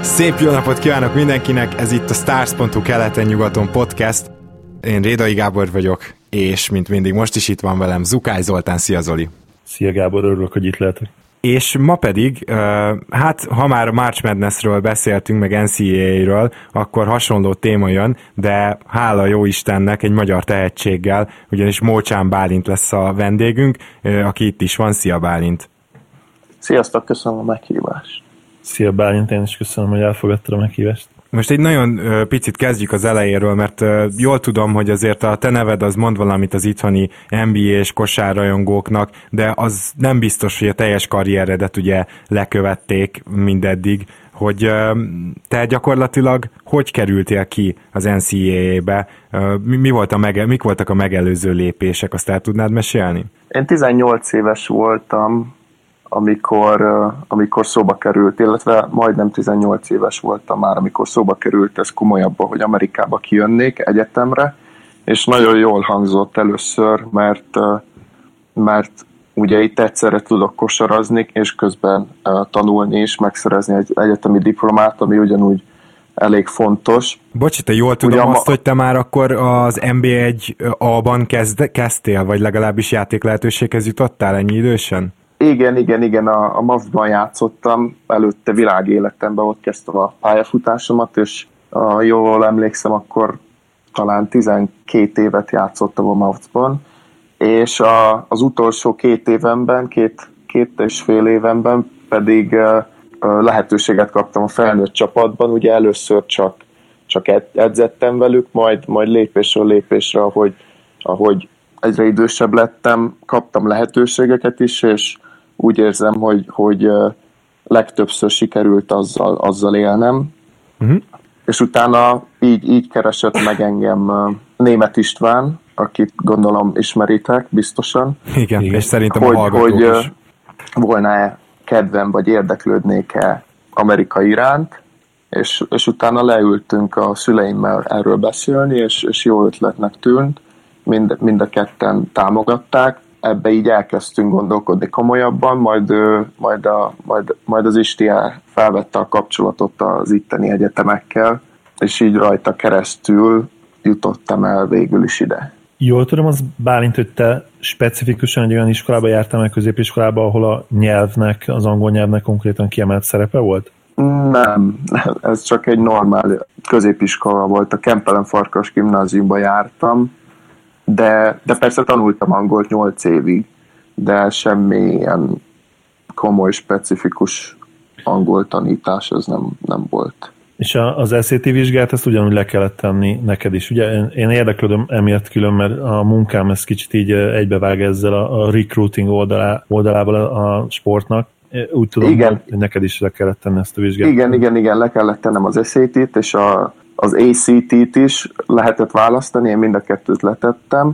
szép jó napot kívánok mindenkinek, ez itt a Stars.hu keleten-nyugaton podcast. Én Rédai Gábor vagyok, és mint mindig most is itt van velem Zukály Zoltán, szia Zoli! Szia Gábor, örülök, hogy itt lehetek. És ma pedig, hát ha már March Madnessről beszéltünk, meg NCAA-ről, akkor hasonló téma jön, de hála jó Istennek egy magyar tehetséggel, ugyanis Mócsán Bálint lesz a vendégünk, aki itt is van. Szia Bálint! Sziasztok, köszönöm a meghívást! Szia Bálint, én is köszönöm, hogy elfogadtad a meghívást. Most egy nagyon picit kezdjük az elejéről, mert jól tudom, hogy azért a te neved az mond valamit az itthoni NBA és kosárrajongóknak, de az nem biztos, hogy a teljes karrieredet ugye lekövették mindeddig, hogy te gyakorlatilag hogy kerültél ki az NCAA-be, mi, mi volt a mege, mik voltak a megelőző lépések, azt el tudnád mesélni? Én 18 éves voltam, amikor, amikor szóba került, illetve majdnem 18 éves voltam már, amikor szóba került ez komolyabban, hogy Amerikába kijönnék egyetemre, és nagyon jól hangzott először, mert, mert ugye itt egyszerre tudok kosarazni, és közben tanulni is, megszerezni egy egyetemi diplomát, ami ugyanúgy elég fontos. Bocs, te jól tudom Ugyan azt, ma... hogy te már akkor az NB1-ban kezd, kezdtél, vagy legalábbis játék lehetőséghez jutottál ennyi idősen? Igen, igen, igen, a, a MAF-ban játszottam, előtte világéletemben ott kezdtem a pályafutásomat, és a, jól emlékszem, akkor talán 12 évet játszottam a MAF-ban, és a, az utolsó két évenben, két, két és fél évenben pedig uh, lehetőséget kaptam a felnőtt csapatban, ugye először csak, csak edzettem velük, majd, majd lépésről lépésre, ahogy, ahogy egyre idősebb lettem, kaptam lehetőségeket is, és úgy érzem, hogy, hogy legtöbbször sikerült azzal, azzal élnem. Uh-huh. És utána így, így keresett meg engem Német István, akit gondolom ismeritek biztosan. Igen, és szerintem hogy, a hogy is. volna-e kedvem, vagy érdeklődnék-e Amerika iránt, és, és utána leültünk a szüleimmel erről beszélni, és, és jó ötletnek tűnt, mind, mind a ketten támogatták, ebbe így elkezdtünk gondolkodni komolyabban, majd, majd, a, majd, majd az Isti felvette a kapcsolatot az itteni egyetemekkel, és így rajta keresztül jutottam el végül is ide. Jól tudom, az Bálint, hogy te specifikusan egy olyan iskolába jártál meg középiskolába, ahol a nyelvnek, az angol nyelvnek konkrétan kiemelt szerepe volt? Nem, ez csak egy normál középiskola volt. A Kempelen Farkas gimnáziumba jártam, de, de persze tanultam angolt 8 évig, de semmi ilyen komoly, specifikus angol tanítás az nem, nem volt. És az SAT vizsgát ezt ugyanúgy le kellett tenni neked is. Ugye én, érdeklődöm emiatt külön, mert a munkám ez kicsit így egybevág ezzel a, a recruiting oldalá, oldalával a sportnak. Úgy tudom, igen. hogy neked is le kellett tenni ezt a vizsgát. Igen, igen, igen, le kellett tennem az SAT-t, és a, az ACT-t is lehetett választani, én mind a kettőt letettem.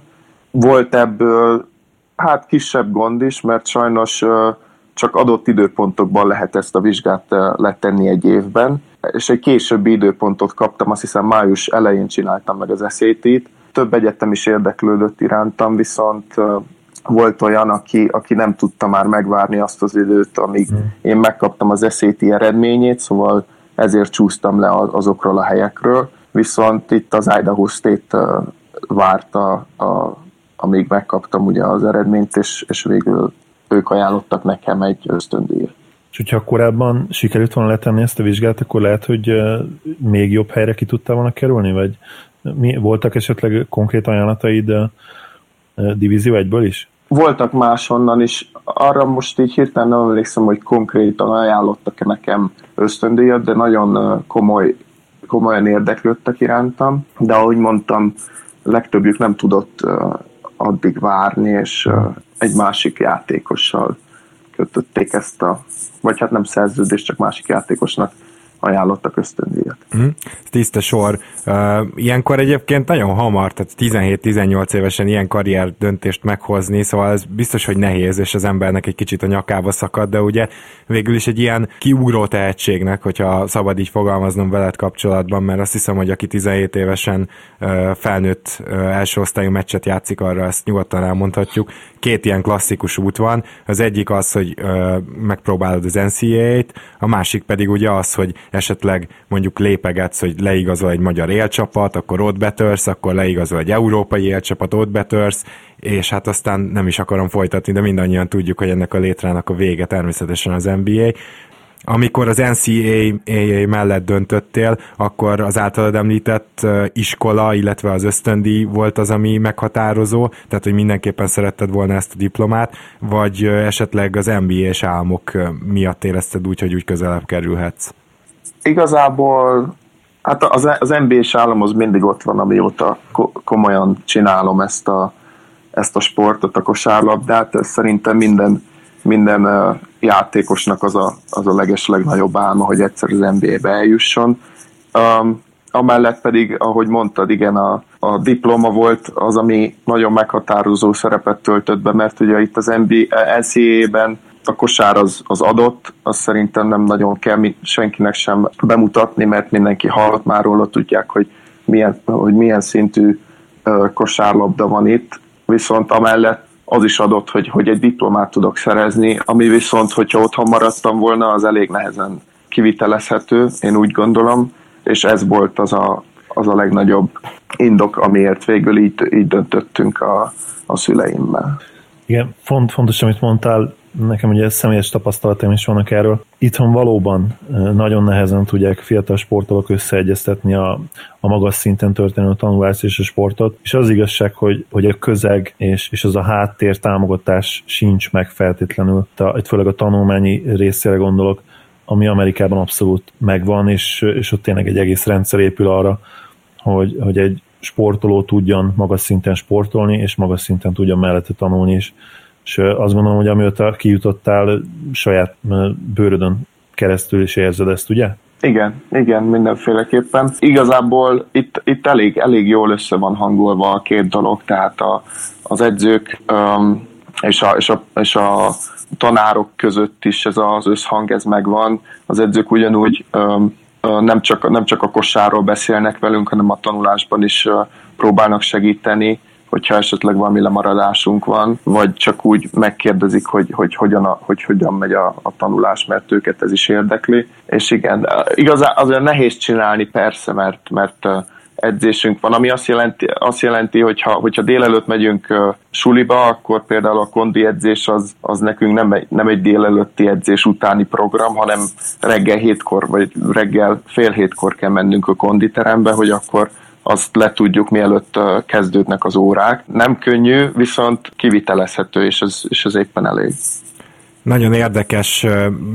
Volt ebből hát kisebb gond is, mert sajnos csak adott időpontokban lehet ezt a vizsgát letenni egy évben, és egy későbbi időpontot kaptam, azt hiszem május elején csináltam meg az SAT-t. Több egyetem is érdeklődött irántam, viszont volt olyan, aki, aki nem tudta már megvárni azt az időt, amíg hmm. én megkaptam az SAT eredményét, szóval ezért csúsztam le azokról a helyekről, viszont itt az Idaho State várta, a, amíg megkaptam ugye az eredményt, és, és végül ők ajánlottak nekem egy ösztöndíjat. És hogyha korábban sikerült volna letenni ezt a vizsgát, akkor lehet, hogy még jobb helyre ki tudtál volna kerülni, vagy mi, voltak esetleg konkrét ajánlataid Divízió egyből is? Voltak máshonnan is. Arra most így hirtelen nem emlékszem, hogy konkrétan ajánlottak-e nekem ösztöndíjat, de nagyon komoly, komolyan érdeklődtek irántam. De ahogy mondtam, legtöbbjük nem tudott addig várni, és egy másik játékossal kötötték ezt a, vagy hát nem szerződést, csak másik játékosnak ajánlottak ösztöndíjat. Mm, tiszta sor. Ilyenkor egyébként nagyon hamar, tehát 17-18 évesen ilyen karrier döntést meghozni, szóval ez biztos, hogy nehéz, és az embernek egy kicsit a nyakába szakad, de ugye végül is egy ilyen kiugró tehetségnek, hogyha szabad így fogalmaznom veled kapcsolatban, mert azt hiszem, hogy aki 17 évesen felnőtt első osztályú meccset játszik, arra ezt nyugodtan elmondhatjuk. Két ilyen klasszikus út van. Az egyik az, hogy uh, megpróbálod az NCAA-t, a másik pedig ugye az, hogy esetleg mondjuk lépegetsz, hogy leigazol egy magyar élcsapat, akkor ott betörsz, akkor leigazol egy európai élcsapat, ott betörsz, és hát aztán nem is akarom folytatni, de mindannyian tudjuk, hogy ennek a létrának a vége természetesen az NBA. Amikor az NCAA mellett döntöttél, akkor az általad említett iskola, illetve az ösztöndi volt az, ami meghatározó, tehát hogy mindenképpen szeretted volna ezt a diplomát, vagy esetleg az NBA-s álmok miatt érezted úgy, hogy úgy közelebb kerülhetsz? Igazából hát az, az NBA-s állam az mindig ott van, amióta komolyan csinálom ezt a, ezt a sportot, a kosárlabdát. Ez szerintem minden, minden játékosnak az a, az a leges legnagyobb álma, hogy egyszer az NBA-be eljusson. Um, amellett pedig, ahogy mondtad, igen, a, a diploma volt az, ami nagyon meghatározó szerepet töltött be, mert ugye itt az NCAA-ben a kosár az, az adott, azt szerintem nem nagyon kell senkinek sem bemutatni, mert mindenki hallott már róla, tudják, hogy milyen, hogy milyen szintű kosárlabda van itt, viszont amellett az is adott, hogy, hogy egy diplomát tudok szerezni, ami viszont, hogyha otthon maradtam volna, az elég nehezen kivitelezhető, én úgy gondolom, és ez volt az a, az a legnagyobb indok, amiért végül így, így döntöttünk a, a szüleimmel. Igen, font, fontos, amit mondtál, nekem ugye személyes tapasztalataim is vannak erről. Itthon valóban nagyon nehezen tudják fiatal sportolók összeegyeztetni a, a magas szinten történő tanulást és a sportot, és az igazság, hogy, hogy a közeg és, és az a háttér támogatás sincs meg feltétlenül. Itt főleg a tanulmányi részére gondolok, ami Amerikában abszolút megvan, és, és ott tényleg egy egész rendszer épül arra, hogy, hogy egy sportoló tudjon magas szinten sportolni, és magas szinten tudjon mellette tanulni is és azt gondolom, hogy amióta kijutottál, saját bőrödön keresztül is érzed ezt, ugye? Igen, igen, mindenféleképpen. Igazából itt, itt elég, elég jól össze van hangolva a két dolog, tehát a, az edzők um, és, a, és, a, és a tanárok között is ez az összhang, ez megvan. Az edzők ugyanúgy um, nem, csak, nem csak a kosárról beszélnek velünk, hanem a tanulásban is uh, próbálnak segíteni hogyha esetleg valami lemaradásunk van, vagy csak úgy megkérdezik, hogy, hogy hogyan, a, hogy hogyan megy a, a tanulás, mert őket ez is érdekli. És igen, igazán azért nehéz csinálni persze, mert, mert edzésünk van, ami azt jelenti, azt jelenti hogyha, hogyha délelőtt megyünk suliba, akkor például a kondi edzés az, az nekünk nem egy, nem egy délelőtti edzés utáni program, hanem reggel hétkor, vagy reggel fél hétkor kell mennünk a konditerembe, hogy akkor azt letudjuk, mielőtt kezdődnek az órák. Nem könnyű, viszont kivitelezhető, és ez, és ez éppen elég. Nagyon érdekes,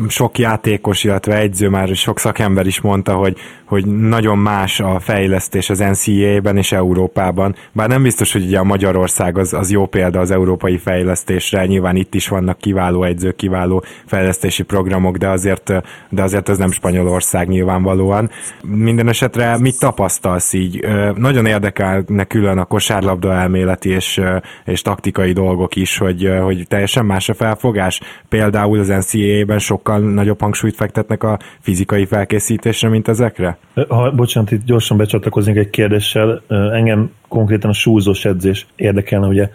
sok játékos, illetve egyző már sok szakember is mondta, hogy, hogy nagyon más a fejlesztés az NCAA-ben és Európában. Bár nem biztos, hogy ugye a Magyarország az, az jó példa az európai fejlesztésre, nyilván itt is vannak kiváló egyzők, kiváló fejlesztési programok, de azért, de azért ez nem Spanyolország nyilvánvalóan. Minden esetre mit tapasztalsz így? Nagyon érdekelne külön a kosárlabda elméleti és, és taktikai dolgok is, hogy, hogy teljesen más a felfogás például az NCAA-ben sokkal nagyobb hangsúlyt fektetnek a fizikai felkészítésre, mint ezekre? Ha, bocsánat, itt gyorsan becsatlakoznék egy kérdéssel. Engem konkrétan a súlyzós edzés érdekelne, ugye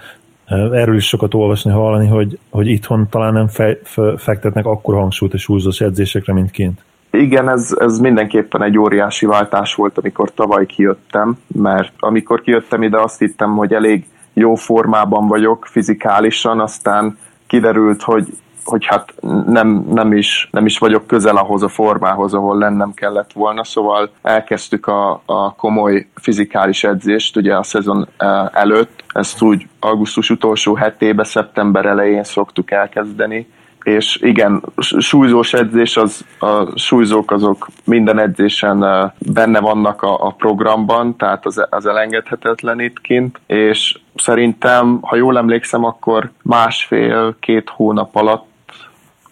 erről is sokat olvasni, hallani, hogy, hogy itthon talán nem fe, fe, fektetnek akkor hangsúlyt a súlyzós edzésekre, mint kint. Igen, ez, ez mindenképpen egy óriási váltás volt, amikor tavaly kijöttem, mert amikor kijöttem ide, azt hittem, hogy elég jó formában vagyok fizikálisan, aztán kiderült, hogy hogy hát nem, nem, is, nem is vagyok közel ahhoz a formához, ahol lennem kellett volna, szóval elkezdtük a, a komoly fizikális edzést ugye a szezon e, előtt, ezt úgy augusztus utolsó hetébe, szeptember elején szoktuk elkezdeni, és igen, súlyzós edzés, az, a súlyzók azok minden edzésen benne vannak a, a programban, tehát az, az elengedhetetlen itt kint, és szerintem, ha jól emlékszem, akkor másfél-két hónap alatt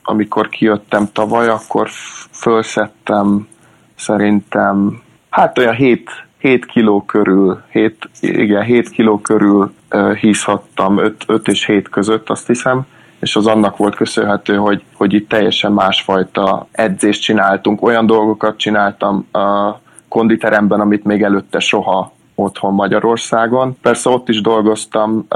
amikor kijöttem tavaly, akkor fölszedtem szerintem hát olyan 7, 7 kiló körül, 7, igen, 7 kiló körül hízhattam, 5, 5 és 7 között azt hiszem, és az annak volt köszönhető, hogy, hogy itt teljesen másfajta edzést csináltunk, olyan dolgokat csináltam a konditeremben, amit még előtte soha otthon Magyarországon. Persze ott is dolgoztam,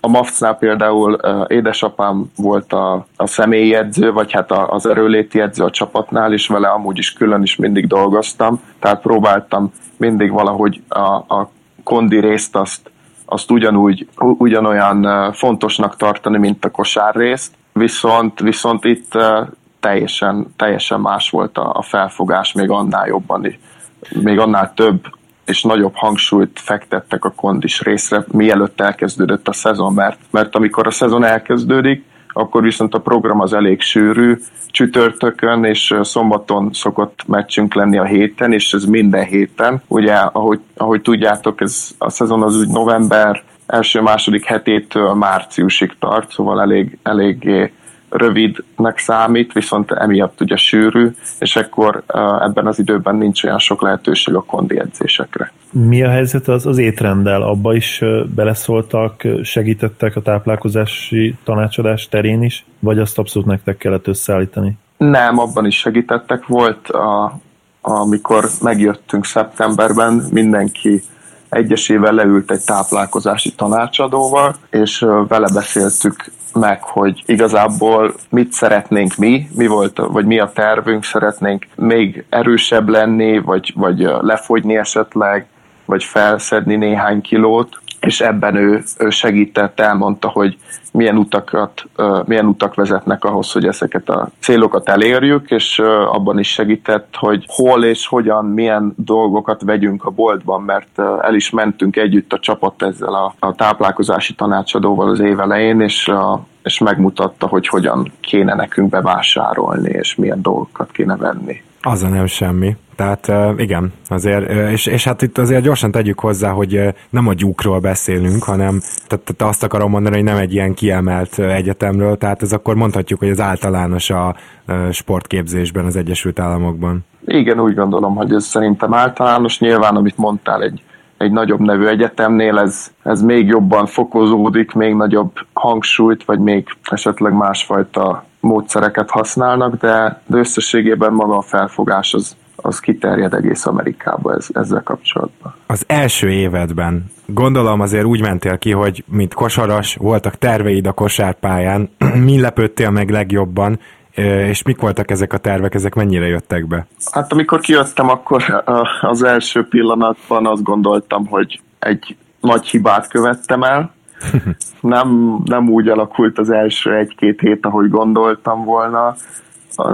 a MAFC-nál például édesapám volt a, a személyi edző, vagy hát az erőléti edző a csapatnál, és vele amúgy is külön is mindig dolgoztam, tehát próbáltam mindig valahogy a, a kondi részt azt, azt ugyanúgy, ugyanolyan fontosnak tartani, mint a kosár részt, viszont, viszont itt teljesen, teljesen más volt a, a felfogás, még annál jobban, még annál több és nagyobb hangsúlyt fektettek a kondis részre, mielőtt elkezdődött a szezon, mert, mert amikor a szezon elkezdődik, akkor viszont a program az elég sűrű, csütörtökön és szombaton szokott meccsünk lenni a héten, és ez minden héten. Ugye, ahogy, ahogy tudjátok, ez a szezon az úgy november első-második hetétől márciusig tart, szóval elég, eléggé rövidnek számít, viszont emiatt ugye sűrű, és akkor ebben az időben nincs olyan sok lehetőség a kondi edzésekre. Mi a helyzet az, az étrenddel? Abba is beleszóltak, segítettek a táplálkozási tanácsadás terén is, vagy azt abszolút nektek kellett összeállítani? Nem, abban is segítettek. Volt, a, amikor megjöttünk szeptemberben, mindenki egyesével leült egy táplálkozási tanácsadóval, és vele beszéltük meg, hogy igazából mit szeretnénk mi, mi volt, vagy mi a tervünk, szeretnénk még erősebb lenni, vagy, vagy lefogyni esetleg, vagy felszedni néhány kilót, és ebben ő, ő segített, elmondta, hogy milyen utakat, milyen utak vezetnek ahhoz, hogy ezeket a célokat elérjük, és abban is segített, hogy hol és hogyan, milyen dolgokat vegyünk a boltban, mert el is mentünk együtt a csapat ezzel a, a táplálkozási tanácsadóval az év elején, és a, és megmutatta, hogy hogyan kéne nekünk bevásárolni, és milyen dolgokat kéne venni. Az a nem semmi. Tehát igen, azért, és, és hát itt azért gyorsan tegyük hozzá, hogy nem a gyúkról beszélünk, hanem tehát, tehát azt akarom mondani, hogy nem egy ilyen kiemelt egyetemről, tehát ez akkor mondhatjuk, hogy az általános a sportképzésben az Egyesült Államokban. Igen, úgy gondolom, hogy ez szerintem általános. Nyilván, amit mondtál, egy, egy nagyobb nevű egyetemnél ez, ez még jobban fokozódik, még nagyobb hangsúlyt, vagy még esetleg másfajta módszereket használnak, de, de összességében maga a felfogás az, az kiterjed egész Amerikába ez, ezzel kapcsolatban. Az első évedben gondolom azért úgy mentél ki, hogy mint kosaras, voltak terveid a kosárpályán, mi lepődtél meg legjobban, és mik voltak ezek a tervek, ezek mennyire jöttek be? Hát amikor kijöttem, akkor az első pillanatban azt gondoltam, hogy egy nagy hibát követtem el, nem, nem úgy alakult az első egy-két hét, ahogy gondoltam volna.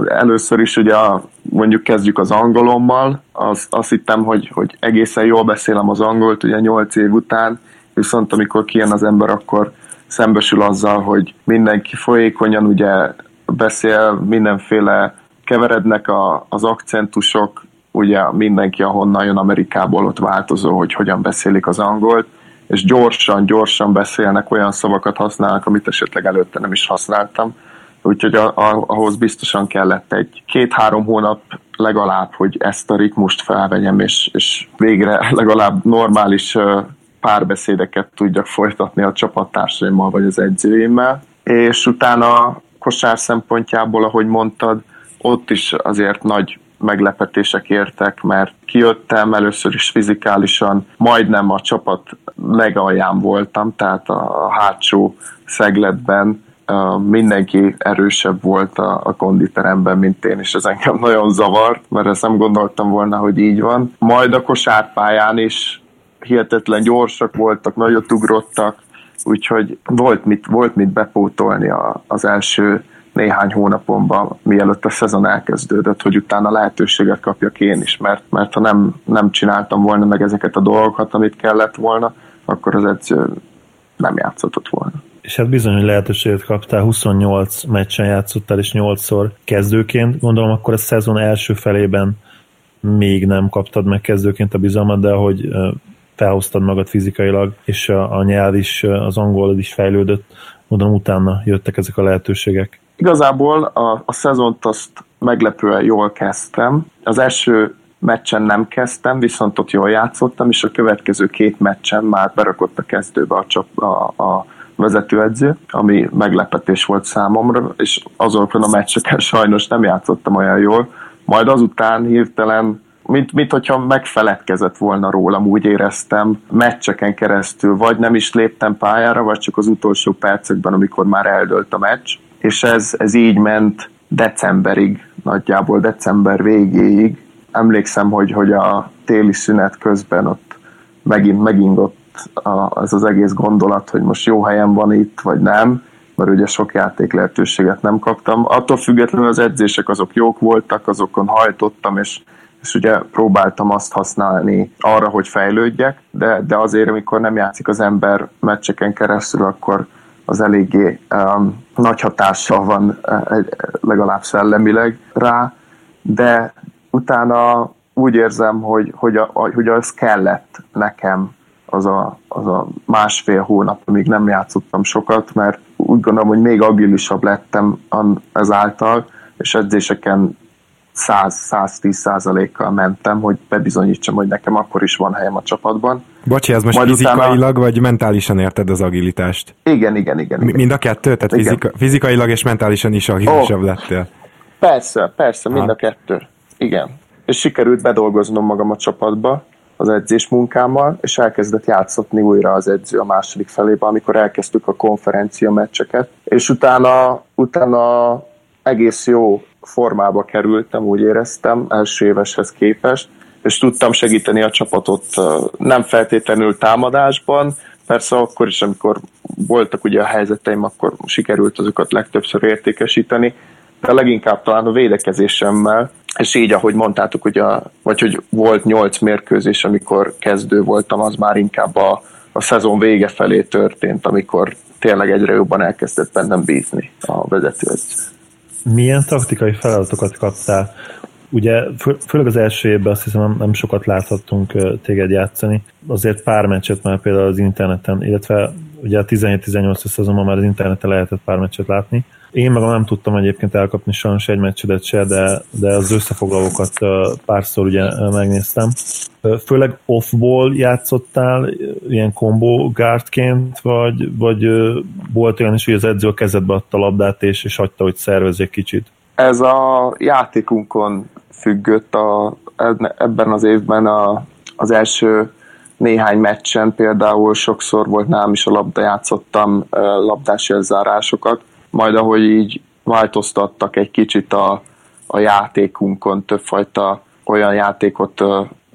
Először is ugye mondjuk kezdjük az angolommal, az, azt hittem, hogy, hogy egészen jól beszélem az angolt, ugye nyolc év után, viszont amikor kijön az ember, akkor szembesül azzal, hogy mindenki folyékonyan ugye beszél, mindenféle keverednek a, az akcentusok, ugye mindenki, ahonnan jön Amerikából, ott változó, hogy hogyan beszélik az angolt, és gyorsan, gyorsan beszélnek, olyan szavakat használnak, amit esetleg előtte nem is használtam. Úgyhogy a, a, ahhoz biztosan kellett egy két-három hónap legalább, hogy ezt a ritmust felvegyem, és, és végre legalább normális párbeszédeket tudjak folytatni a csapattársaimmal vagy az edzőimmel. És utána kosár szempontjából, ahogy mondtad, ott is azért nagy meglepetések értek, mert kijöttem, először is fizikálisan majdnem a csapat legalján voltam, tehát a hátsó szegletben mindenki erősebb volt a, a konditeremben, mint én, és ez engem nagyon zavart, mert ezt nem gondoltam volna, hogy így van. Majd a kosárpályán is hihetetlen gyorsak voltak, nagyot ugrottak, úgyhogy volt mit, volt mit bepótolni a, az első néhány hónapomban, mielőtt a szezon elkezdődött, hogy utána lehetőséget kapjak én is, mert, mert ha nem, nem csináltam volna meg ezeket a dolgokat, amit kellett volna, akkor az edző nem játszott volna. És hát bizony, hogy lehetőséget kaptál, 28 meccsen játszottál, és 8-szor kezdőként. Gondolom akkor a szezon első felében még nem kaptad meg kezdőként a bizalmat, de ahogy felhoztad magad fizikailag, és a, a nyelv is, az angol is fejlődött, mondom, utána jöttek ezek a lehetőségek. Igazából a, a szezont azt meglepően jól kezdtem. Az első meccsen nem kezdtem, viszont ott jól játszottam, és a következő két meccsen már berakott a kezdőbe a, csap, a, a vezetőedző, ami meglepetés volt számomra, és azokon a meccseken sajnos nem játszottam olyan jól. Majd azután hirtelen mint, mint hogyha megfeledkezett volna rólam, úgy éreztem meccseken keresztül, vagy nem is léptem pályára, vagy csak az utolsó percekben, amikor már eldőlt a meccs, és ez, ez így ment decemberig, nagyjából december végéig. Emlékszem, hogy, hogy a téli szünet közben ott megint megingott a, az az egész gondolat, hogy most jó helyen van itt, vagy nem, mert ugye sok játék lehetőséget nem kaptam. Attól függetlenül az edzések azok jók voltak, azokon hajtottam, és és ugye próbáltam azt használni arra, hogy fejlődjek, de, de azért, amikor nem játszik az ember meccseken keresztül, akkor az eléggé um, nagy hatással van uh, legalább szellemileg rá, de utána úgy érzem, hogy, hogy, a, hogy az kellett nekem az a, az a másfél hónap, amíg nem játszottam sokat, mert úgy gondolom, hogy még agilisabb lettem ezáltal, és edzéseken 100-110 százalékkal mentem, hogy bebizonyítsam, hogy nekem akkor is van helyem a csapatban. Bocsi, ez most Majd fizikailag utána... vagy mentálisan érted az agilitást? Igen, igen, igen. igen. Mind a kettő? Tehát igen. Fizika, fizikailag és mentálisan is agilisabb oh, lettél? Persze, persze, mind ha. a kettő. Igen. És sikerült bedolgoznom magam a csapatba az edzés munkámmal, és elkezdett játszatni újra az edző a második felébe, amikor elkezdtük a konferencia meccseket, és utána, utána egész jó formába kerültem, úgy éreztem, első éveshez képest, és tudtam segíteni a csapatot nem feltétlenül támadásban, persze akkor is, amikor voltak ugye a helyzeteim, akkor sikerült azokat legtöbbször értékesíteni, de leginkább talán a védekezésemmel, és így, ahogy mondtátok, ugye, vagy hogy volt nyolc mérkőzés, amikor kezdő voltam, az már inkább a, a szezon vége felé történt, amikor tényleg egyre jobban elkezdett bennem bízni a vezetőedző milyen taktikai feladatokat kaptál? Ugye fő, főleg az első évben azt hiszem nem, nem sokat láthattunk téged játszani. Azért pár meccset már például az interneten, illetve ugye a 17-18 szezonban már az interneten lehetett pár meccset látni. Én magam nem tudtam egyébként elkapni sajnos egy meccsedet se, de, de az összefoglalókat párszor ugye megnéztem. Főleg off-ból játszottál ilyen combo guardként, vagy, vagy volt olyan is, hogy az edző a kezedbe adta a labdát, és, és hagyta, hogy szervezzék kicsit? Ez a játékunkon függött a, ebben az évben a, az első néhány meccsen például sokszor volt nálam is a labda, játszottam labdás elzárásokat, majd ahogy így változtattak egy kicsit a, a játékunkon, többfajta olyan játékot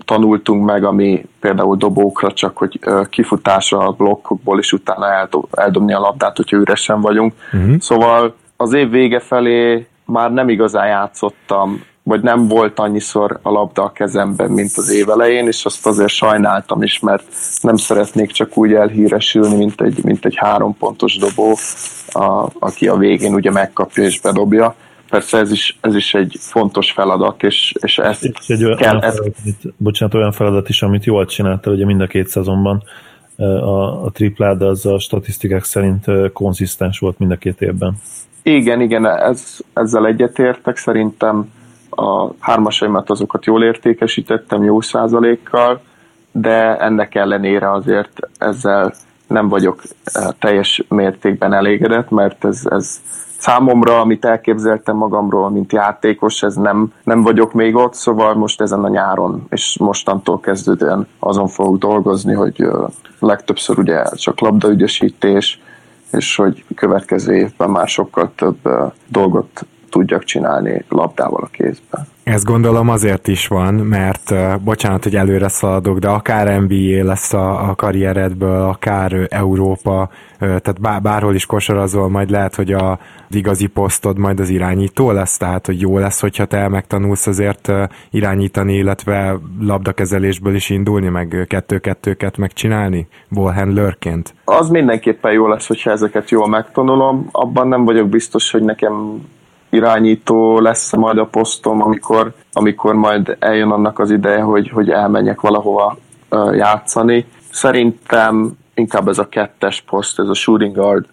tanultunk meg, ami például dobókra csak, hogy kifutásra a blokkokból, és utána eldob, eldobni a labdát, hogyha üresen vagyunk. Uh-huh. Szóval az év vége felé már nem igazán játszottam, vagy nem volt annyiszor a labda a kezemben, mint az év elején, és azt azért sajnáltam is, mert nem szeretnék csak úgy elhíresülni, mint egy, mint egy három pontos dobó, a, aki a végén ugye megkapja és bedobja persze ez is, ez is egy fontos feladat, és, és ezt és egy olyan, kell... Feladat, amit, bocsánat, olyan feladat is, amit jól csináltál, ugye mind a két szezonban a, a triplád az a statisztikák szerint konzisztens volt mind a két évben. Igen, igen, ez, ezzel egyetértek, szerintem a hármasaimat azokat jól értékesítettem jó százalékkal, de ennek ellenére azért ezzel nem vagyok teljes mértékben elégedett, mert ez, ez számomra, amit elképzeltem magamról, mint játékos, ez nem, nem vagyok még ott, szóval most ezen a nyáron, és mostantól kezdődően azon fogok dolgozni, hogy legtöbbször ugye csak labdaügyesítés, és hogy következő évben már sokkal több dolgot tudjak csinálni labdával a kézben. Ez gondolom azért is van, mert bocsánat, hogy előre szaladok, de akár NBA lesz a, a karrieredből, akár Európa, tehát bár, bárhol is kosarazol, majd lehet, hogy a, az igazi posztod majd az irányító lesz, tehát hogy jó lesz, hogyha te megtanulsz azért irányítani, illetve labdakezelésből is indulni, meg kettő-kettőket megcsinálni, ballhandlerként. Az mindenképpen jó lesz, hogyha ezeket jól megtanulom. Abban nem vagyok biztos, hogy nekem irányító lesz majd a posztom, amikor, amikor majd eljön annak az ideje, hogy, hogy elmenjek valahova játszani. Szerintem inkább ez a kettes poszt, ez a shooting guard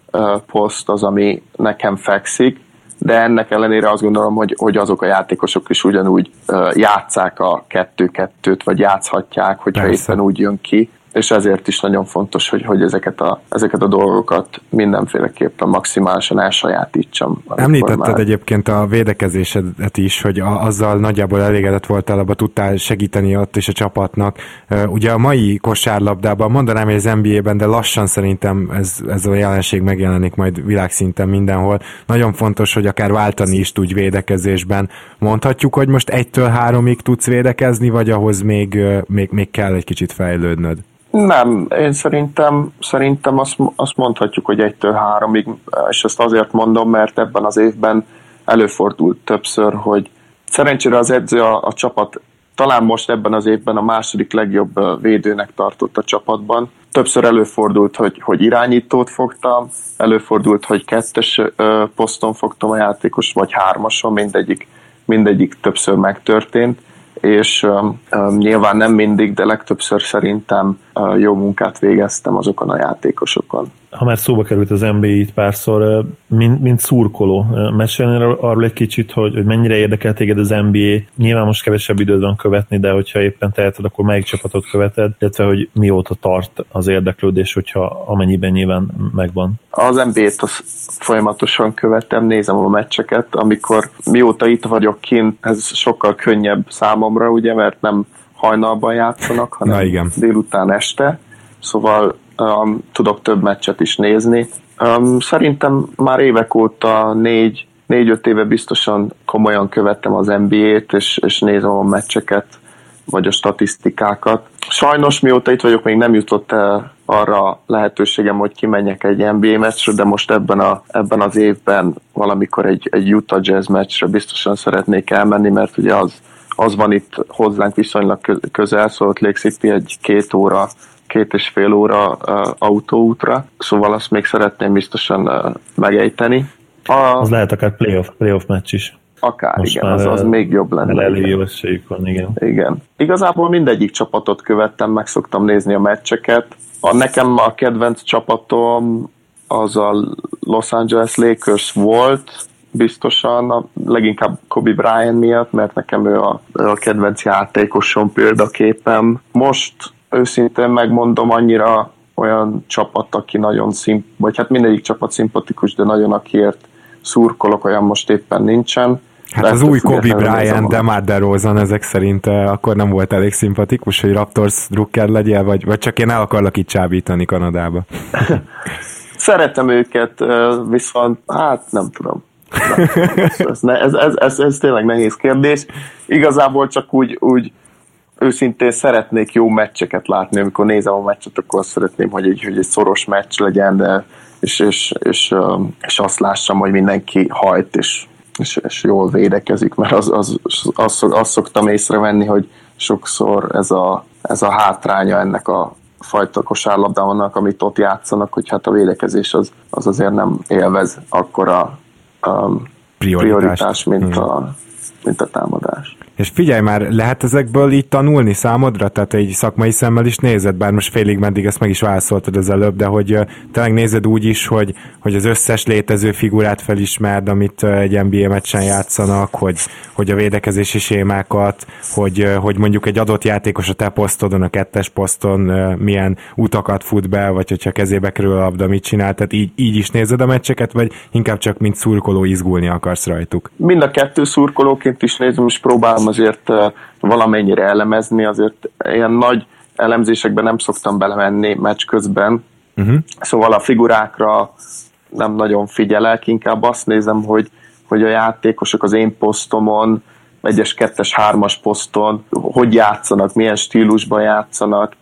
poszt az, ami nekem fekszik, de ennek ellenére azt gondolom, hogy, hogy azok a játékosok is ugyanúgy játszák a kettő-kettőt, vagy játszhatják, hogyha Persze. éppen úgy jön ki, és ezért is nagyon fontos, hogy, hogy ezeket, a, ezeket a dolgokat mindenféleképpen maximálisan elsajátítsam. Említetted már... egyébként a védekezésedet is, hogy a, azzal nagyjából elégedett voltál, abba tudtál segíteni ott is a csapatnak. Ugye a mai kosárlabdában, mondanám, hogy az NBA-ben, de lassan szerintem ez, ez a jelenség megjelenik majd világszinten mindenhol. Nagyon fontos, hogy akár váltani is tudj védekezésben. Mondhatjuk, hogy most egytől háromig tudsz védekezni, vagy ahhoz még, még, még kell egy kicsit fejlődnöd? Nem, én szerintem, szerintem azt, azt mondhatjuk, hogy egytől háromig, és ezt azért mondom, mert ebben az évben előfordult többször, hogy szerencsére az edző a, a csapat talán most ebben az évben a második legjobb védőnek tartott a csapatban. Többször előfordult, hogy, hogy irányítót fogtam, előfordult, hogy kettes poszton fogtam a játékos, vagy hármason, mindegyik, mindegyik többször megtörtént és um, um, nyilván nem mindig, de legtöbbször szerintem uh, jó munkát végeztem azokon a játékosokon ha már szóba került az NBA itt párszor, mint, mint szurkoló, mesélni arról egy kicsit, hogy, hogy mennyire érdekel téged az NBA. Nyilván most kevesebb időd van követni, de hogyha éppen teheted, akkor melyik csapatot követed, illetve hogy mióta tart az érdeklődés, hogyha amennyiben nyilván megvan. Az NBA-t az folyamatosan követem, nézem a meccseket, amikor mióta itt vagyok kint, ez sokkal könnyebb számomra, ugye, mert nem hajnalban játszanak, hanem Na igen. délután este. Szóval um, tudok több meccset is nézni. Um, szerintem már évek óta négy, négy-öt éve biztosan komolyan követtem az NBA-t, és, és nézem a meccseket, vagy a statisztikákat. Sajnos mióta itt vagyok, még nem jutott el arra lehetőségem, hogy kimenjek egy NBA meccsre, de most ebben, a, ebben az évben valamikor egy, egy Utah Jazz meccsre biztosan szeretnék elmenni, mert ugye az, az van itt hozzánk viszonylag közel, szóval Lake City egy két óra két és fél óra autóútra, szóval azt még szeretném biztosan megejteni. A, az lehet akár playoff, playoff meccs is. Akár, Most igen, az, az még jobb lenne. Elég van, igen. Igen. Igazából mindegyik csapatot követtem, meg szoktam nézni a meccseket. A, nekem a kedvenc csapatom az a Los Angeles Lakers volt, biztosan, a, leginkább Kobe Bryant miatt, mert nekem ő a, ő a kedvenc játékosom példaképem. Most őszintén megmondom, annyira olyan csapat, aki nagyon szimp, vagy hát mindegyik csapat szimpatikus, de nagyon akiért szurkolok, olyan most éppen nincsen. Hát Lehet, az új Kobe Bryant, de már DeRozan ezek szerint eh, akkor nem volt elég szimpatikus, hogy Raptors drukker legyél, vagy, vagy csak én el akarlak itt csábítani Kanadába. Szeretem őket, eh, viszont hát nem tudom. ez, ez, ez, ez, ez tényleg nehéz kérdés. Igazából csak úgy, úgy őszintén szeretnék jó meccseket látni, amikor nézem a meccset, akkor azt szeretném, hogy egy, hogy egy szoros meccs legyen, de, és, és, és, és azt lássam, hogy mindenki hajt, és, és, és jól védekezik, mert az, az, az, azt szoktam észrevenni, hogy sokszor ez a, ez a hátránya ennek a fajta kosárlabdának, amit ott játszanak, hogy hát a védekezés az, az azért nem élvez akkora um, prioritás, mint, a, mint a támadás. És figyelj már, lehet ezekből így tanulni számodra? Tehát egy szakmai szemmel is nézed, bár most félig meddig ezt meg is válaszoltad az előbb, de hogy tényleg nézed úgy is, hogy, hogy az összes létező figurát felismerd, amit egy NBA meccsen játszanak, hogy, hogy a védekezési sémákat, hogy, hogy mondjuk egy adott játékos a te posztodon, a kettes poszton milyen utakat fut be, vagy hogyha kezébe kerül a labda, mit csinál, tehát így, így is nézed a meccseket, vagy inkább csak mint szurkoló izgulni akarsz rajtuk? Mind a kettő szurkolóként is nézem, és próbálom azért valamennyire elemezni, azért ilyen nagy elemzésekben nem szoktam belemenni meccs közben, uh-huh. szóval a figurákra nem nagyon figyelek, inkább azt nézem, hogy, hogy a játékosok az én posztomon, egyes, kettes, hármas poszton, hogy játszanak, milyen stílusban játszanak,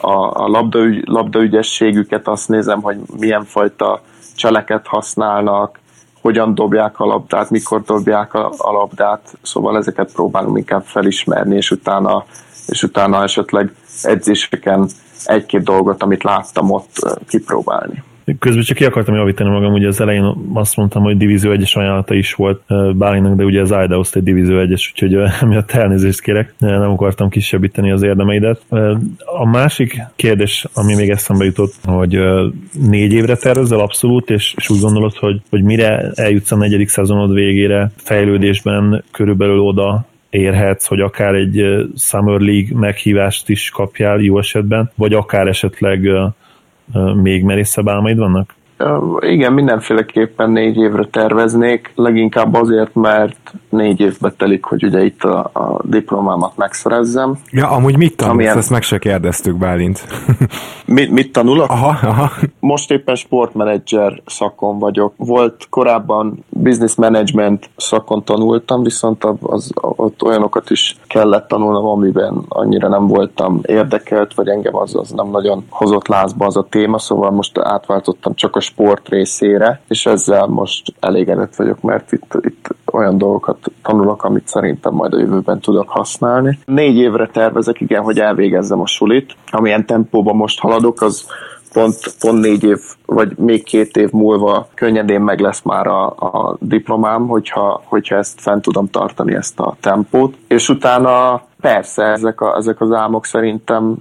a, a labdaügy, labdaügyességüket azt nézem, hogy milyen fajta cseleket használnak, hogyan dobják a labdát, mikor dobják a, labdát, szóval ezeket próbálom inkább felismerni, és utána, és utána esetleg edzéseken egy-két dolgot, amit láttam ott kipróbálni. Közben csak ki akartam javítani magam, ugye az elején azt mondtam, hogy Divízió 1-es ajánlata is volt Bálinak, de ugye az Idaho State Divízió 1-es, úgyhogy emiatt elnézést kérek, nem akartam kisebbíteni az érdemeidet. A másik kérdés, ami még eszembe jutott, hogy négy évre tervezel abszolút, és, és úgy gondolod, hogy, hogy mire eljutsz a negyedik szezonod végére fejlődésben körülbelül oda érhetsz, hogy akár egy Summer League meghívást is kapjál jó esetben, vagy akár esetleg még merészebb álmaid vannak? Igen, mindenféleképpen négy évre terveznék, leginkább azért, mert négy évbe telik, hogy ugye itt a, a diplomámat megszerezzem. Ja, amúgy mit tanulsz? Amilyen... Ezt meg se kérdeztük, Bálint. mit, mit tanulok? Aha, aha. Most éppen sportmenedzser szakon vagyok. Volt korábban business management szakon tanultam, viszont az, ott olyanokat is kellett tanulnom, amiben annyira nem voltam érdekelt, vagy engem az, az nem nagyon hozott lázba az a téma, szóval most átváltottam csak a sport részére, és ezzel most elégedett vagyok, mert itt, itt olyan dolgokat tanulok, amit szerintem majd a jövőben tudok használni. Négy évre tervezek, igen, hogy elvégezzem a sulit. Amilyen tempóban most haladok, az pont, pont négy év, vagy még két év múlva könnyedén meg lesz már a, a diplomám, hogyha, hogyha ezt fent tudom tartani, ezt a tempót. És utána persze ezek, a, ezek az álmok szerintem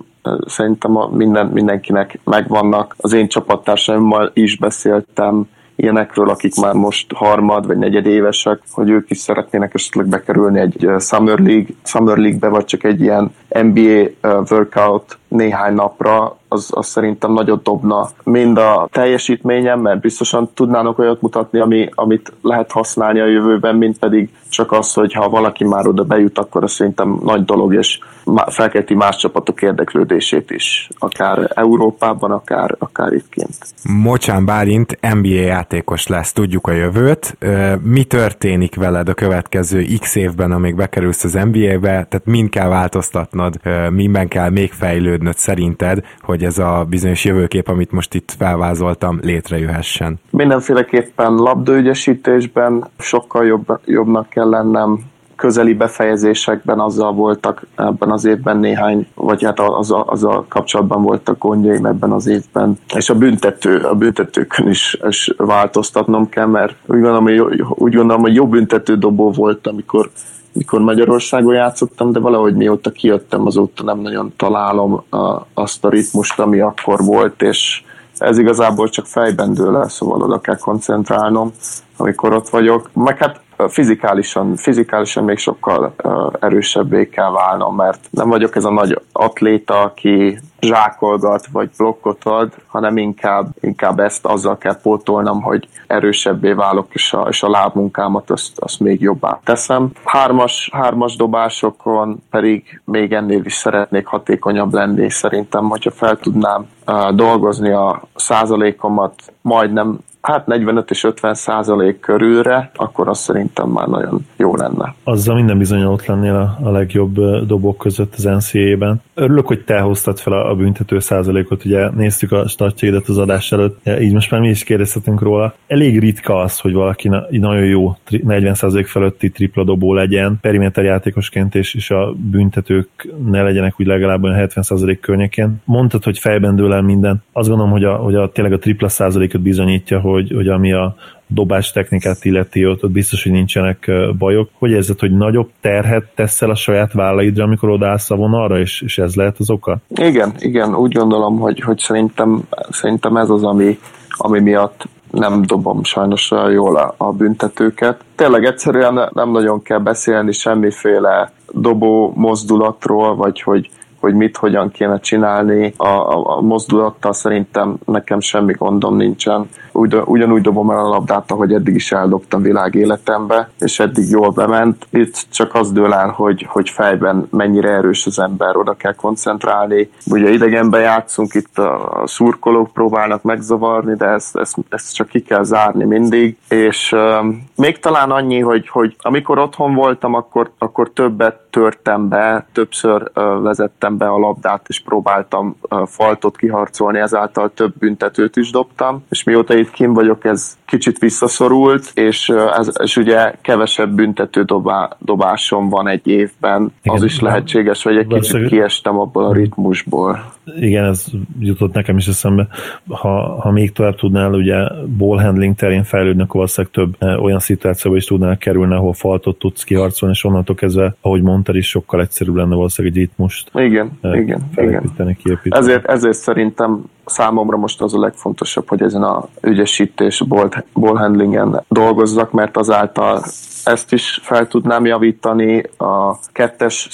szerintem a minden, mindenkinek megvannak. Az én csapattársaimmal is beszéltem ilyenekről, akik már most harmad vagy negyed évesek, hogy ők is szeretnének esetleg bekerülni egy Summer League, Summer League-be, vagy csak egy ilyen NBA workout néhány napra, az, az szerintem nagyot dobna mind a teljesítményem, mert biztosan tudnának olyat mutatni, ami, amit lehet használni a jövőben, mint pedig csak az, hogy ha valaki már oda bejut, akkor az szerintem nagy dolog, és felkelti más csapatok érdeklődését is, akár Európában, akár, akár itt kint. Mocsán Bálint NBA játékos lesz, tudjuk a jövőt. Mi történik veled a következő x évben, amíg bekerülsz az NBA-be, tehát mind kell változtatnod, minden kell még fejlődnöd szerinted, hogy ez a bizonyos jövőkép, amit most itt felvázoltam, létrejöhessen? Mindenféleképpen labdaügyesítésben sokkal jobb, jobbnak kell lennem, közeli befejezésekben azzal voltak ebben az évben néhány, vagy hát az a, az a kapcsolatban voltak gondjaim ebben az évben. És a büntető, a büntetőkön is, is változtatnom kell, mert úgy gondolom, hogy, úgy gondolom, hogy jó büntető dobó volt, amikor mikor Magyarországon játszottam, de valahogy mióta kijöttem, azóta nem nagyon találom a, azt a ritmust, ami akkor volt, és ez igazából csak fejben dől el, szóval oda kell koncentrálnom, amikor ott vagyok. Meg hát fizikálisan, fizikálisan még sokkal erősebbé kell válnom, mert nem vagyok ez a nagy atléta, aki zsákolgat vagy blokkot ad, hanem inkább, inkább ezt azzal kell pótolnom, hogy erősebbé válok, és a, és a lábmunkámat azt, azt még jobbá teszem. Hármas, hármas dobásokon pedig még ennél is szeretnék hatékonyabb lenni. Szerintem, hogyha fel tudnám uh, dolgozni a százalékomat majdnem hát 45 és 50 százalék körülre, akkor az szerintem már nagyon jó lenne. Azzal minden bizony ott lennél a, legjobb dobok között az NCAA-ben. Örülök, hogy te hoztad fel a, a büntető százalékot, ugye néztük a statjaidat az adás előtt, így most már mi is kérdezhetünk róla. Elég ritka az, hogy valaki na, nagyon jó 40 százalék feletti tripla dobó legyen, periméter játékosként, és, és a büntetők ne legyenek úgy legalább olyan 70 százalék környékén. Mondtad, hogy fejben dől el minden. Azt gondolom, hogy, a, hogy a, tényleg a tripla százalékot bizonyítja, hogy hogy, hogy ami a dobás technikát illeti, ott, ott biztos, hogy nincsenek bajok. Hogy érzed, hogy nagyobb terhet teszel a saját vállaidra, amikor odaállsz a vonalra, és, és ez lehet az oka? Igen, igen, úgy gondolom, hogy, hogy szerintem, szerintem ez az, ami, ami miatt nem dobom sajnos jól a, a büntetőket. Tényleg egyszerűen nem nagyon kell beszélni semmiféle dobó mozdulatról, vagy hogy hogy mit, hogyan kéne csinálni. A, a, a mozdulattal szerintem nekem semmi gondom nincsen. Ugy, ugyanúgy dobom el a labdát, ahogy eddig is eldobtam világ életembe, és eddig jól bement. Itt csak az dől el, hogy, hogy fejben mennyire erős az ember, oda kell koncentrálni. Ugye idegenben játszunk, itt a, szurkolók próbálnak megzavarni, de ezt, ezt, ezt csak ki kell zárni mindig. És uh, még talán annyi, hogy, hogy amikor otthon voltam, akkor, akkor többet törtem be, többször uh, vezettem be a labdát, és próbáltam faltot kiharcolni, ezáltal több büntetőt is dobtam, és mióta itt amit kim vagyok, ez kicsit visszaszorult, és, ez, és ugye kevesebb büntető dobá, dobásom van egy évben. Igen, az is lehetséges, hogy egy kicsit kiestem abból a ritmusból. Igen, ez jutott nekem is eszembe. Ha, ha még tovább tudnál ugye ball handling terén fejlődni, akkor valószínűleg több olyan szituációba is tudnál kerülni, ahol faltot tudsz kiharcolni, és onnantól kezdve, ahogy mondtad is, sokkal egyszerűbb lenne valószínűleg egy ritmust igen, igen, igen. Kiépíteni. Ezért, ezért szerintem számomra most az a legfontosabb, hogy ezen a ügyesítés, ball, ball handlingen dolgozzak, mert azáltal ezt is fel tudnám javítani, a kettes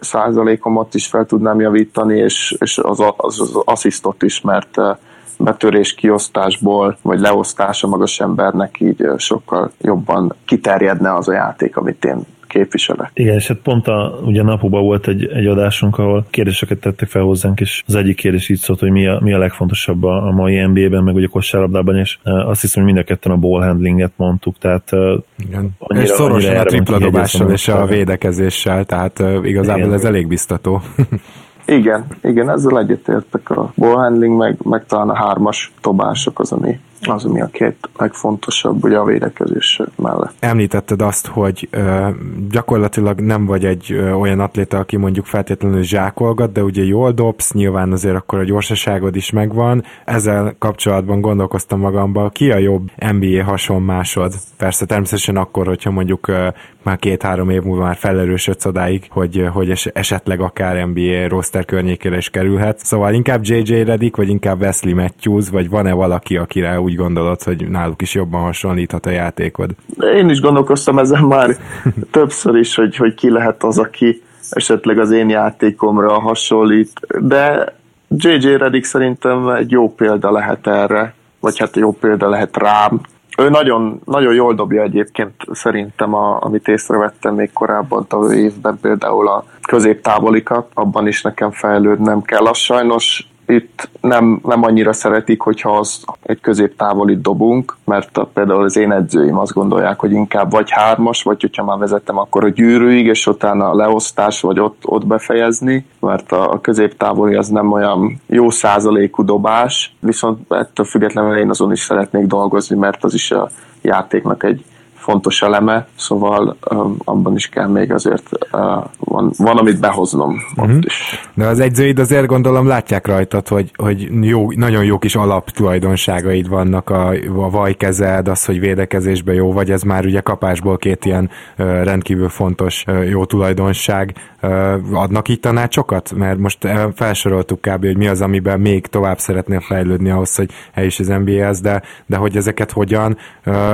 százalékomat is fel tudnám javítani, és, és az, az, az asszisztot is, mert eh, betörés kiosztásból, vagy leosztása magas embernek így eh, sokkal jobban kiterjedne az a játék, amit én képviselek. Igen, és hát pont a, ugye napokban volt egy, egy adásunk, ahol kérdéseket tettek fel hozzánk, és az egyik kérdés így szólt, hogy mi a, mi a legfontosabb a, a mai NBA-ben, meg ugye kosárlabdában, és uh, azt hiszem, hogy mind a ketten a ball handlinget mondtuk, tehát uh, Igen. Annyira, és szorosan a tripla dobással és a védekezéssel, tehát uh, igazából Igen. ez elég biztató. Igen, igen, ezzel egyetértek a ball meg, meg talán a hármas dobások az, ami az, ami a két legfontosabb ugye a védekezés mellett. Említetted azt, hogy ö, gyakorlatilag nem vagy egy ö, olyan atléta, aki mondjuk feltétlenül zsákolgat, de ugye jól dobsz, nyilván azért akkor a gyorsaságod is megvan. Ezzel kapcsolatban gondolkoztam magamban, ki a jobb NBA hasonmásod? Persze természetesen akkor, hogyha mondjuk ö, már két-három év múlva már felerősödsz odáig, hogy, hogy es- esetleg akár NBA roster környékére is kerülhet. Szóval inkább JJ Redick, vagy inkább Wesley Matthews, vagy van-e valaki, akire úgy gondolod, hogy náluk is jobban hasonlíthat a játékod? Én is gondolkoztam ezen már többször is, hogy, hogy ki lehet az, aki esetleg az én játékomra hasonlít, de JJ Redick szerintem egy jó példa lehet erre, vagy hát jó példa lehet rám. Ő nagyon, nagyon jól dobja egyébként szerintem, a, amit észrevettem még korábban a évben, például a középtávolikat, abban is nekem fejlődnem kell. Az sajnos itt nem, nem annyira szeretik, hogyha az egy középtávolit dobunk, mert a, például az én edzőim azt gondolják, hogy inkább vagy hármas, vagy hogyha már vezetem, akkor a gyűrűig, és utána a leosztás, vagy ott, ott befejezni, mert a, a középtávoli az nem olyan jó százalékú dobás, viszont ettől függetlenül én azon is szeretnék dolgozni, mert az is a játéknak egy fontos eleme, szóval um, abban is kell még azért uh, van, van, amit behoznom uh-huh. ott mhm. is. De az egyzőid azért gondolom látják rajtad, hogy, hogy jó, nagyon jó kis alaptulajdonságaid vannak, a, a vajkezed, az, hogy védekezésben jó vagy, ez már ugye kapásból két ilyen uh, rendkívül fontos uh, jó tulajdonság. Uh, adnak itt tanácsokat? Mert most felsoroltuk kb. hogy mi az, amiben még tovább szeretnél fejlődni ahhoz, hogy el is az NBA-hez, de, de hogy ezeket hogyan,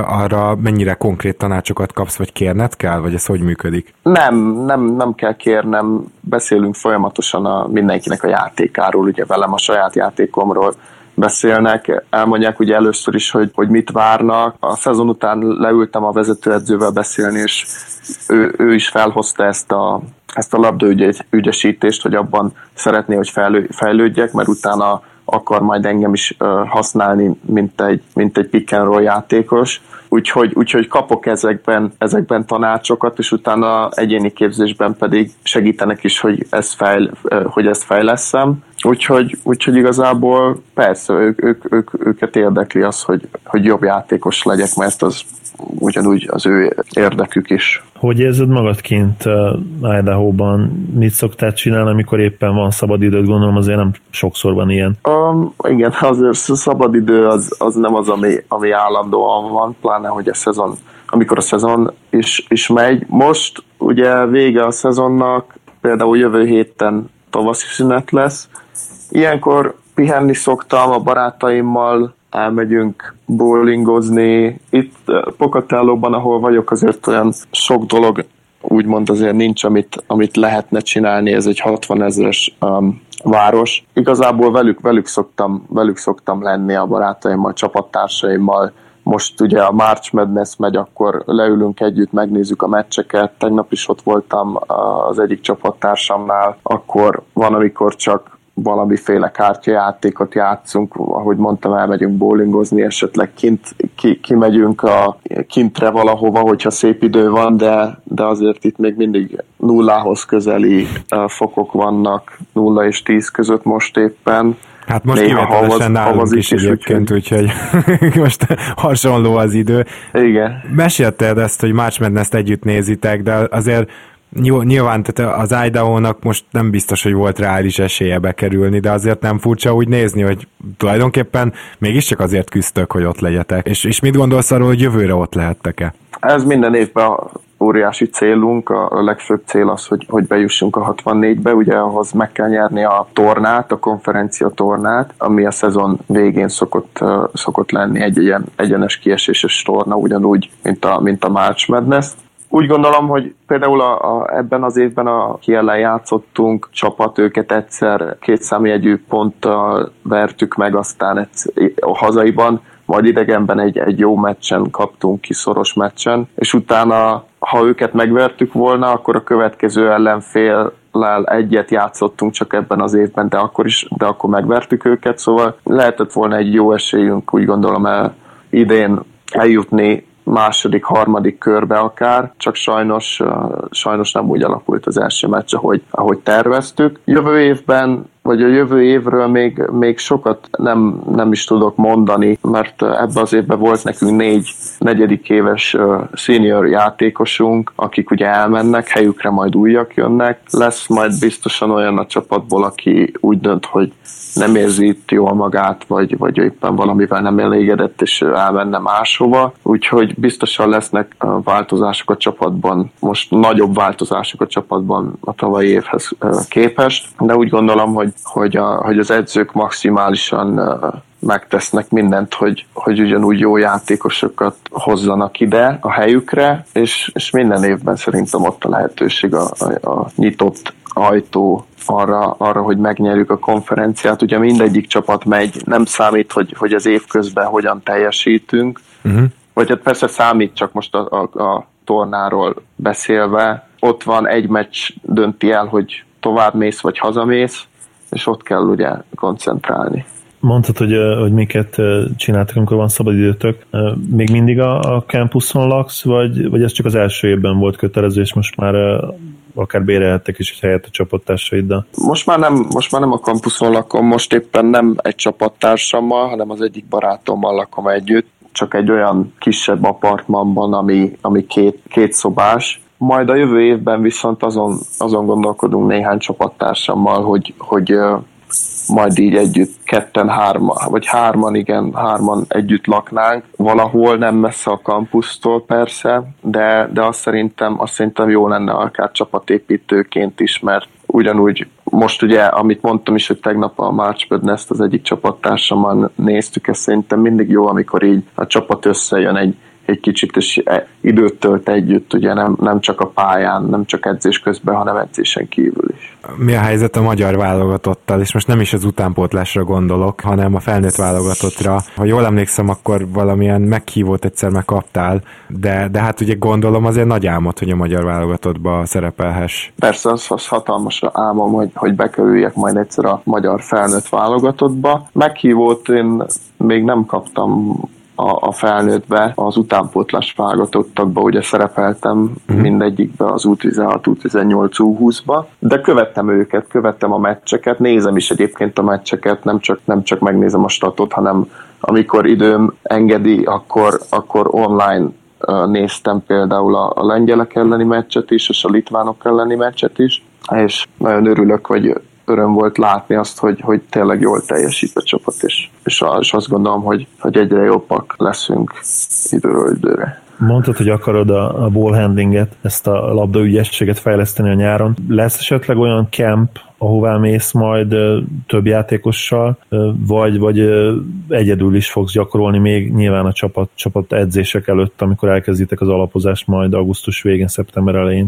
arra mennyire konkrét konkrét tanácsokat kapsz, vagy kérned kell, vagy ez hogy működik? Nem, nem, nem kell kérnem, beszélünk folyamatosan a mindenkinek a játékáról, ugye velem a saját játékomról beszélnek, elmondják ugye először is, hogy, hogy mit várnak. A szezon után leültem a vezetőedzővel beszélni, és ő, ő is felhozta ezt a, ezt a labdaügyesítést, hogy abban szeretné, hogy fejlő, fejlődjek, mert utána akar majd engem is használni, mint egy, mint egy pick and roll játékos. Úgyhogy, úgyhogy kapok ezekben, ezekben tanácsokat, és utána egyéni képzésben pedig segítenek is, hogy ezt, fejl, hogy ezt fejleszem. Úgyhogy, úgyhogy igazából persze ők, ők, ők, őket érdekli az, hogy, hogy jobb játékos legyek, mert az ugyanúgy az ő érdekük is. Hogy érzed magad kint uh, Idaho-ban? Mit szoktál csinálni, amikor éppen van szabadidőd? Gondolom azért nem sokszor van ilyen. Um, igen, azért szabadidő az, az nem az, ami, ami állandóan van, pláne, hogy a szezon, amikor a szezon is, is megy. Most ugye vége a szezonnak, például jövő héten tavaszi szünet lesz. Ilyenkor pihenni szoktam a barátaimmal, elmegyünk bowlingozni. Itt eh, Pocatello-ban, ahol vagyok, azért olyan sok dolog úgymond azért nincs, amit, amit lehetne csinálni, ez egy 60 ezeres um, város. Igazából velük, velük, szoktam, velük szoktam lenni a barátaimmal, csapattársaimmal, most ugye a March Madness megy, akkor leülünk együtt, megnézzük a meccseket. Tegnap is ott voltam az egyik csapattársamnál, akkor van, amikor csak valamiféle kártyajátékot játszunk, ahogy mondtam, elmegyünk bowlingozni, esetleg kint, ki, kimegyünk a, kintre valahova, hogyha szép idő van, de, de azért itt még mindig nullához közeli fokok vannak, nulla és tíz között most éppen, Hát most Néha kivételesen havaz- nálunk is is, egyébként, úgyhogy most hasonló az idő. Igen. Mesélted ezt, hogy March Madness-t együtt nézitek, de azért jó, nyilván tehát az Idaho-nak most nem biztos, hogy volt reális esélye bekerülni, de azért nem furcsa úgy nézni, hogy tulajdonképpen mégiscsak azért küzdtök, hogy ott legyetek. És, és mit gondolsz arról, hogy jövőre ott lehettek-e? Ez minden évben óriási célunk, a legfőbb cél az, hogy, hogy bejussunk a 64-be, ugye ahhoz meg kell nyerni a tornát, a konferencia tornát, ami a szezon végén szokott, szokott lenni egy ilyen egyenes kieséses torna, ugyanúgy, mint a, mint a March Madness. Úgy gondolom, hogy például a, a, ebben az évben, aki ellen játszottunk, csapat őket egyszer két számjegyű ponttal vertük meg, aztán egyszer, a hazaiban, majd idegenben egy, egy jó meccsen kaptunk ki, szoros meccsen, és utána, ha őket megvertük volna, akkor a következő ellenfél egyet játszottunk csak ebben az évben, de akkor is, de akkor megvertük őket, szóval lehetett volna egy jó esélyünk, úgy gondolom el idén eljutni második, harmadik körbe akár, csak sajnos, sajnos nem úgy alakult az első meccs, ahogy, ahogy terveztük. Jövő évben vagy a jövő évről még, még sokat nem, nem is tudok mondani, mert ebben az évben volt nekünk négy negyedik éves senior játékosunk, akik ugye elmennek, helyükre majd újak jönnek. Lesz majd biztosan olyan a csapatból, aki úgy dönt, hogy nem érzi itt jól magát, vagy, vagy éppen valamivel nem elégedett, és elmenne máshova. Úgyhogy biztosan lesznek változások a csapatban, most nagyobb változások a csapatban a tavalyi évhez képest, de úgy gondolom, hogy, hogy, a, hogy az edzők maximálisan megtesznek mindent, hogy, hogy ugyanúgy jó játékosokat hozzanak ide a helyükre, és, és minden évben szerintem ott a lehetőség a, a, a nyitott ajtó arra, arra, hogy megnyerjük a konferenciát. Ugye mindegyik csapat megy, nem számít, hogy, hogy az év közben hogyan teljesítünk, uh-huh. vagy hát persze számít, csak most a, a, a tornáról beszélve, ott van egy meccs dönti el, hogy tovább mész, vagy hazamész, és ott kell ugye koncentrálni. Mondtad, hogy, hogy miket csináltak, amikor van szabadidőtök. Még mindig a, a campuson laksz, vagy, vagy ez csak az első évben volt kötelező, és most már akár bérelhettek is egy helyet a csapattársaid? Most már, nem, most már nem a kampuszon lakom, most éppen nem egy csapattársammal, hanem az egyik barátommal lakom együtt, csak egy olyan kisebb apartmanban, ami, ami két, két szobás. Majd a jövő évben viszont azon, azon gondolkodunk néhány csapattársammal, hogy, hogy majd így együtt ketten, hárman, vagy hárman, igen, hárman együtt laknánk, valahol nem messze a kampusztól persze, de, de azt szerintem, azt szerintem jó lenne akár csapatépítőként is, mert ugyanúgy most ugye, amit mondtam is, hogy tegnap a March Madness-t az egyik csapattársammal néztük, ez szerintem mindig jó, amikor így a csapat összejön egy, egy kicsit, és időt tölt együtt, ugye nem, nem csak a pályán, nem csak edzés közben, hanem edzésen kívül is. Mi a helyzet a magyar válogatottal, és most nem is az utánpótlásra gondolok, hanem a felnőtt válogatottra. Ha jól emlékszem, akkor valamilyen meghívót egyszer megkaptál, de, de hát ugye gondolom azért nagy álmod, hogy a magyar válogatottba szerepelhess. Persze, az, az hatalmas álmom, hogy, hogy bekerüljek majd egyszer a magyar felnőtt válogatottba. Meghívót én még nem kaptam a, a felnőttbe, az utánpótlás válogatottakba ugye szerepeltem mm. mindegyikbe, az U16, U18, U20-ba, de követtem őket, követtem a meccseket, nézem is egyébként a meccseket, nem csak, nem csak megnézem a statot, hanem amikor időm engedi, akkor, akkor online néztem például a, a lengyelek elleni meccset is, és a litvánok elleni meccset is, és nagyon örülök, hogy öröm volt látni azt, hogy, hogy tényleg jól teljesít a csapat, és, és, és azt gondolom, hogy, hogy egyre jobbak leszünk időről időre. Mondtad, hogy akarod a, a ball handlinget, ezt a labdaügyességet fejleszteni a nyáron. Lesz esetleg olyan camp, ahová mész majd több játékossal, vagy, vagy egyedül is fogsz gyakorolni még nyilván a csapat, csapat edzések előtt, amikor elkezditek az alapozást majd augusztus végén, szeptember elején?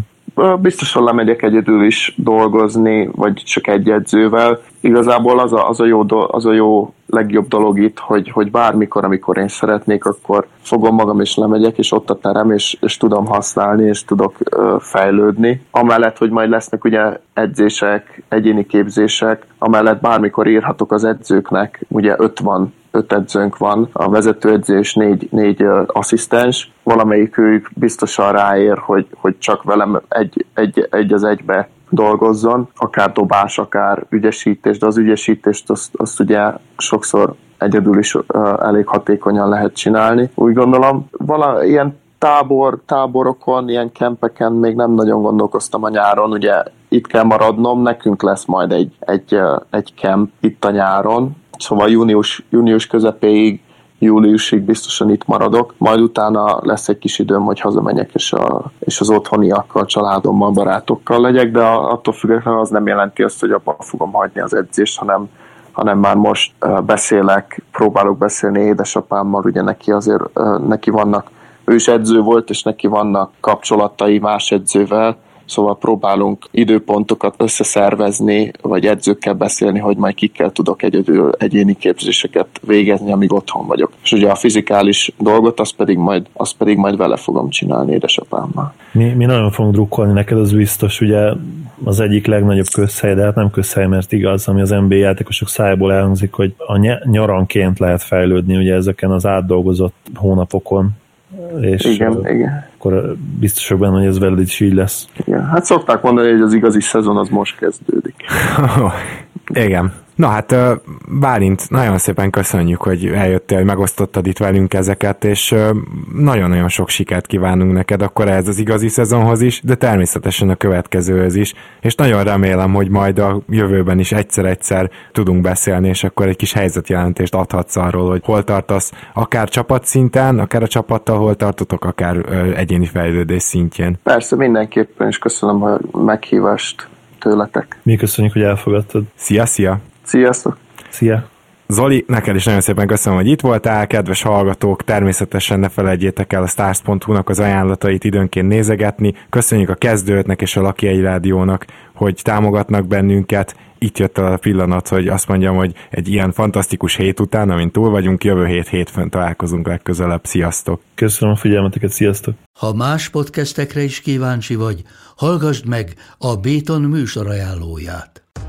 Biztosan lemegyek egyedül is dolgozni, vagy csak egy edzővel. Igazából az a, az a, jó, az a jó legjobb dolog itt, hogy, hogy bármikor, amikor én szeretnék, akkor fogom magam és lemegyek, és ott a terem, és, és tudom használni, és tudok ö, fejlődni. Amellett, hogy majd lesznek ugye edzések, egyéni képzések, amellett bármikor írhatok az edzőknek, ugye öt van öt edzőnk van, a vezetőedző és négy, négy uh, asszisztens, valamelyik ők biztosan ráér, hogy, hogy csak velem egy, egy, egy az egybe dolgozzon, akár dobás, akár ügyesítés, de az ügyesítést azt, azt ugye sokszor egyedül is uh, elég hatékonyan lehet csinálni. Úgy gondolom, vala, ilyen tábor, táborokon, ilyen kempeken még nem nagyon gondolkoztam a nyáron, ugye itt kell maradnom, nekünk lesz majd egy, egy, egy kemp itt a nyáron, szóval június, június közepéig júliusig biztosan itt maradok, majd utána lesz egy kis időm, hogy hazamenjek, és, a, és az otthoniakkal, családommal, barátokkal legyek, de attól függetlenül az nem jelenti azt, hogy abban fogom hagyni az edzést, hanem hanem már most beszélek, próbálok beszélni édesapámmal, ugye neki azért, neki vannak, ő is edző volt, és neki vannak kapcsolatai más edzővel, szóval próbálunk időpontokat összeszervezni, vagy edzőkkel beszélni, hogy majd kikkel tudok egyedül egyéni képzéseket végezni, amíg otthon vagyok. És ugye a fizikális dolgot, azt pedig majd, azt pedig majd vele fogom csinálni édesapámmal. Mi, mi nagyon fogunk drukkolni neked, az biztos, ugye az egyik legnagyobb közhely, de hát nem közhely, mert igaz, ami az NBA játékosok szájából elhangzik, hogy a nyaranként lehet fejlődni ugye ezeken az átdolgozott hónapokon, és igen, igen. Akkor biztos benne, hogy ez veled is így lesz. Igen. Hát szokták mondani, hogy az igazi szezon az most kezdődik. igen. Na hát, Bálint, nagyon szépen köszönjük, hogy eljöttél, hogy megosztottad itt velünk ezeket, és nagyon-nagyon sok sikert kívánunk neked akkor ez az igazi szezonhoz is, de természetesen a következőhöz is, és nagyon remélem, hogy majd a jövőben is egyszer-egyszer tudunk beszélni, és akkor egy kis helyzetjelentést adhatsz arról, hogy hol tartasz, akár csapatszinten, akár a csapattal hol tartotok, akár egyéni fejlődés szintjén. Persze, mindenképpen, és köszönöm a meghívást tőletek. Mi köszönjük, hogy elfogadtad. Szia, szia! Sziasztok! Szia! Zoli, neked is nagyon szépen köszönöm, hogy itt voltál, kedves hallgatók, természetesen ne felejtjétek el a stars.hu-nak az ajánlatait időnként nézegetni. Köszönjük a kezdőtnek és a Laki egy Rádiónak, hogy támogatnak bennünket. Itt jött el a pillanat, hogy azt mondjam, hogy egy ilyen fantasztikus hét után, amint túl vagyunk, jövő hét hétfőn találkozunk legközelebb. Sziasztok! Köszönöm a figyelmeteket, sziasztok! Ha más podcastekre is kíváncsi vagy, hallgassd meg a Béton műsor ajánlóját.